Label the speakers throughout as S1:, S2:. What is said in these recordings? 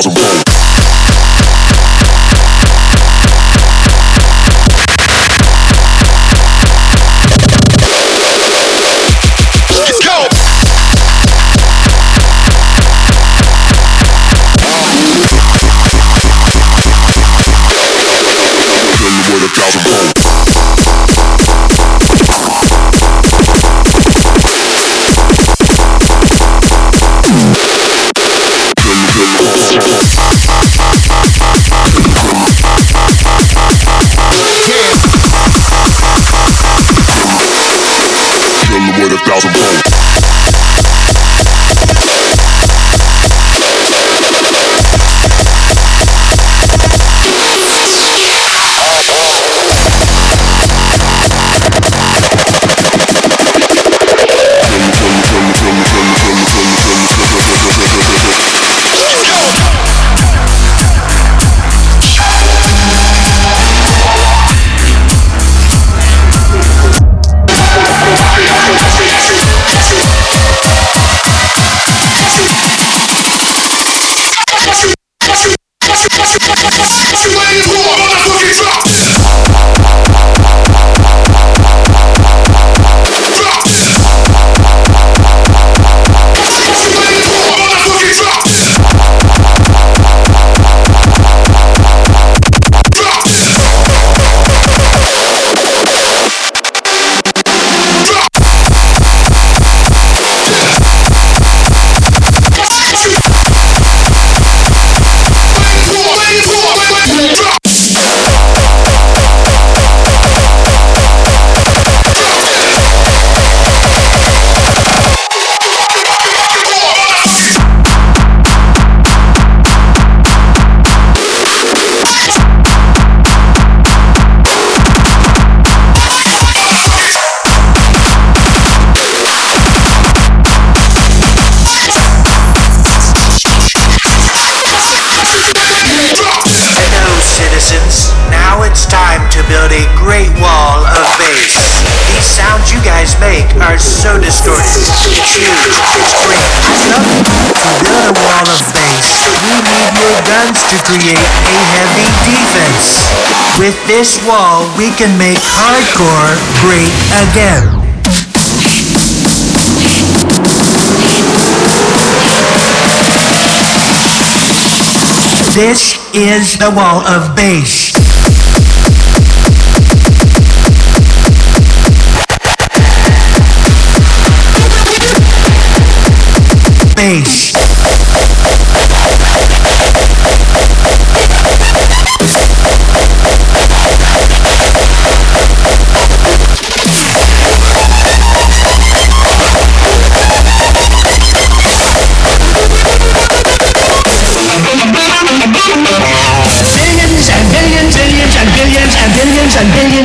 S1: thousand
S2: roll. create a heavy defense. With this wall, we can make hardcore great again. This is the wall of bass. Bass.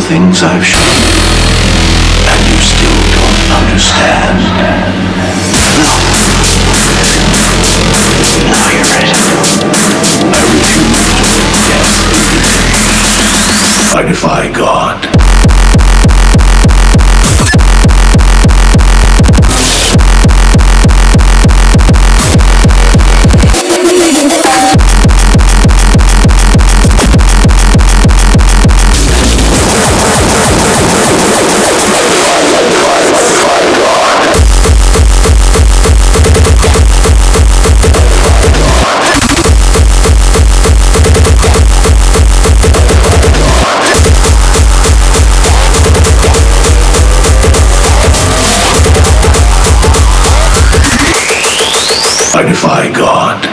S1: The things I've shown you, and you still don't understand. Now you're ready. I refuse to forget. I defy God. I God.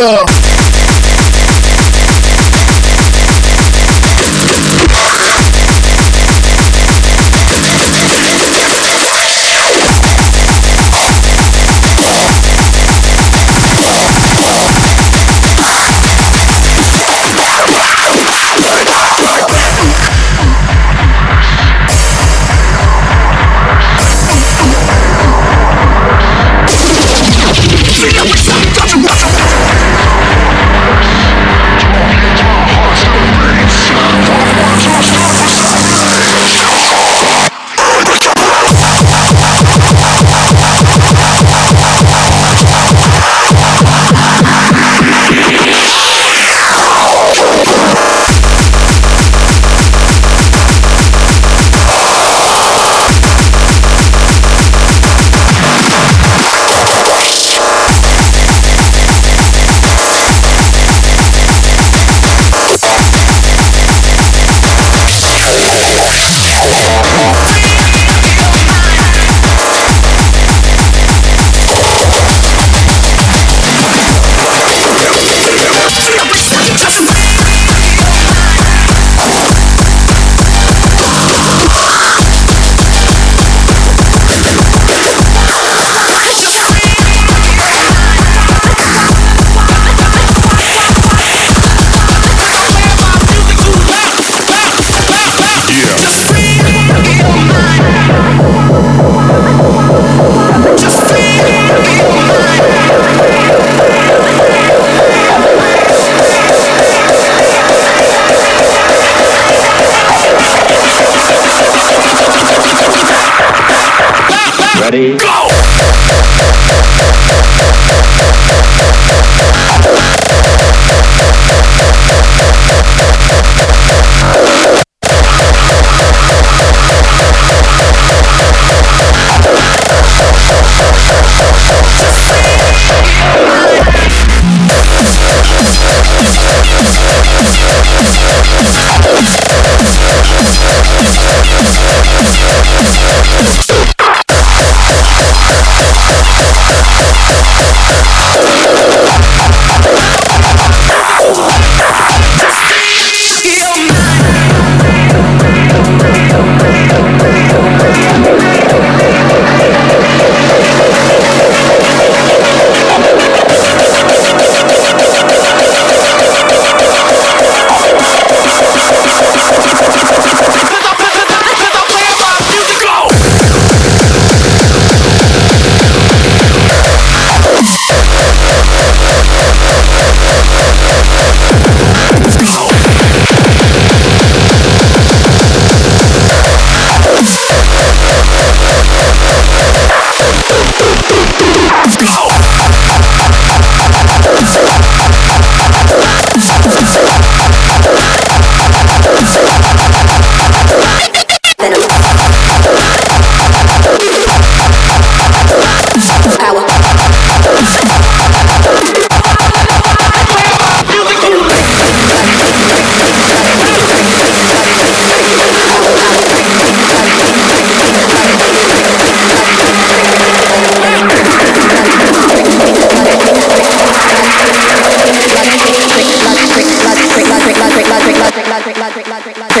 S3: Harder.
S1: Ready?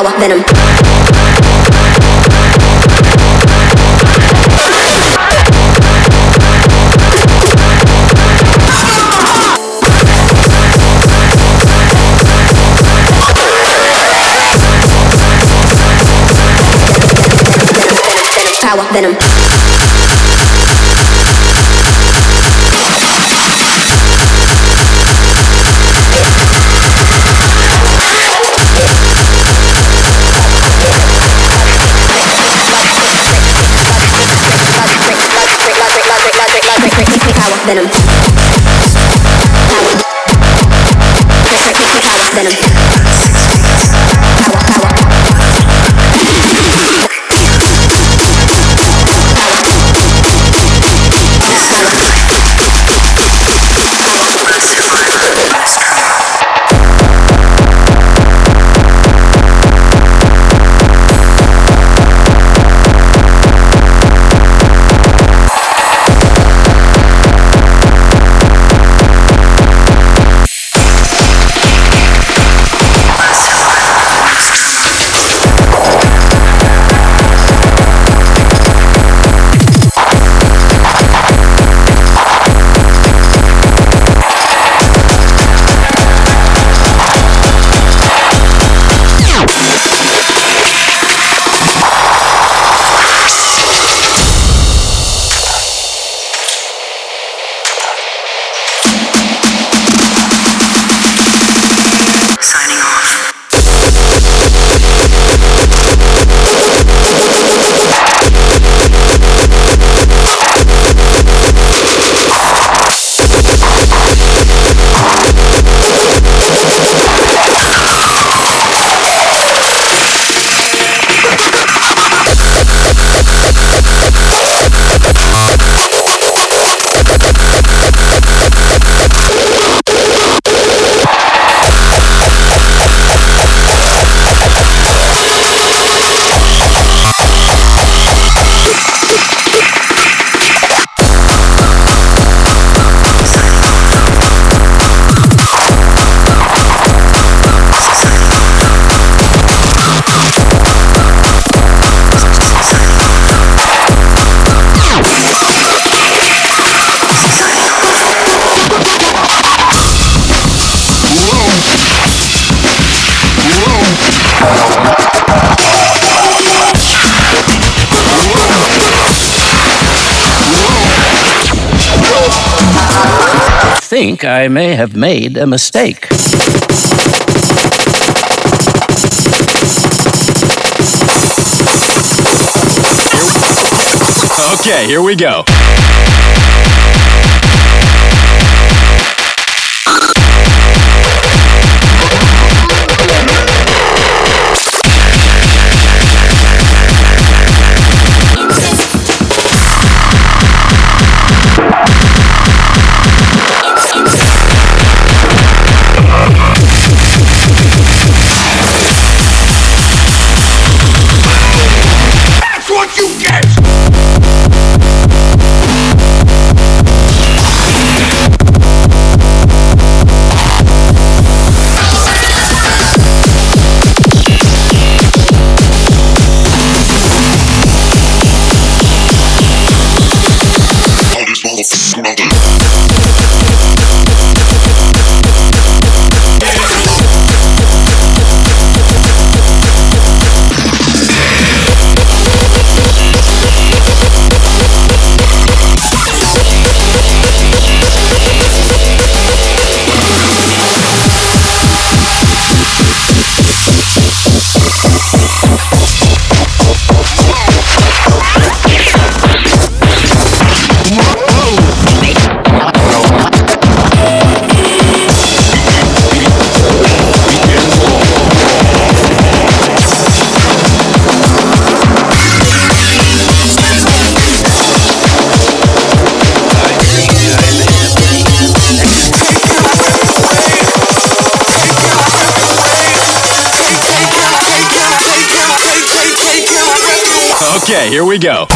S4: Power venom.
S5: Think I may have made a mistake.
S6: Okay, here we go. Okay, here we go.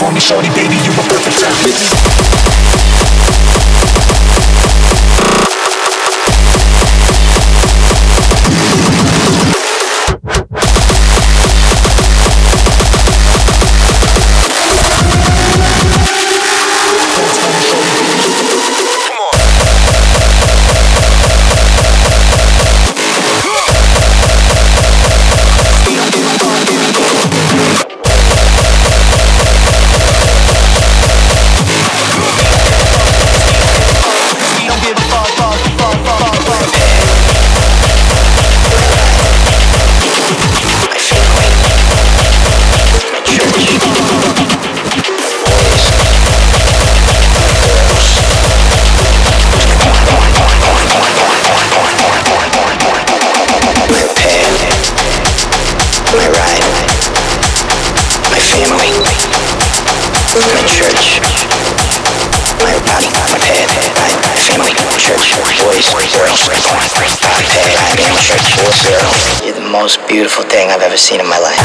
S7: phony shorty
S8: You're the most beautiful thing I've ever seen in my life.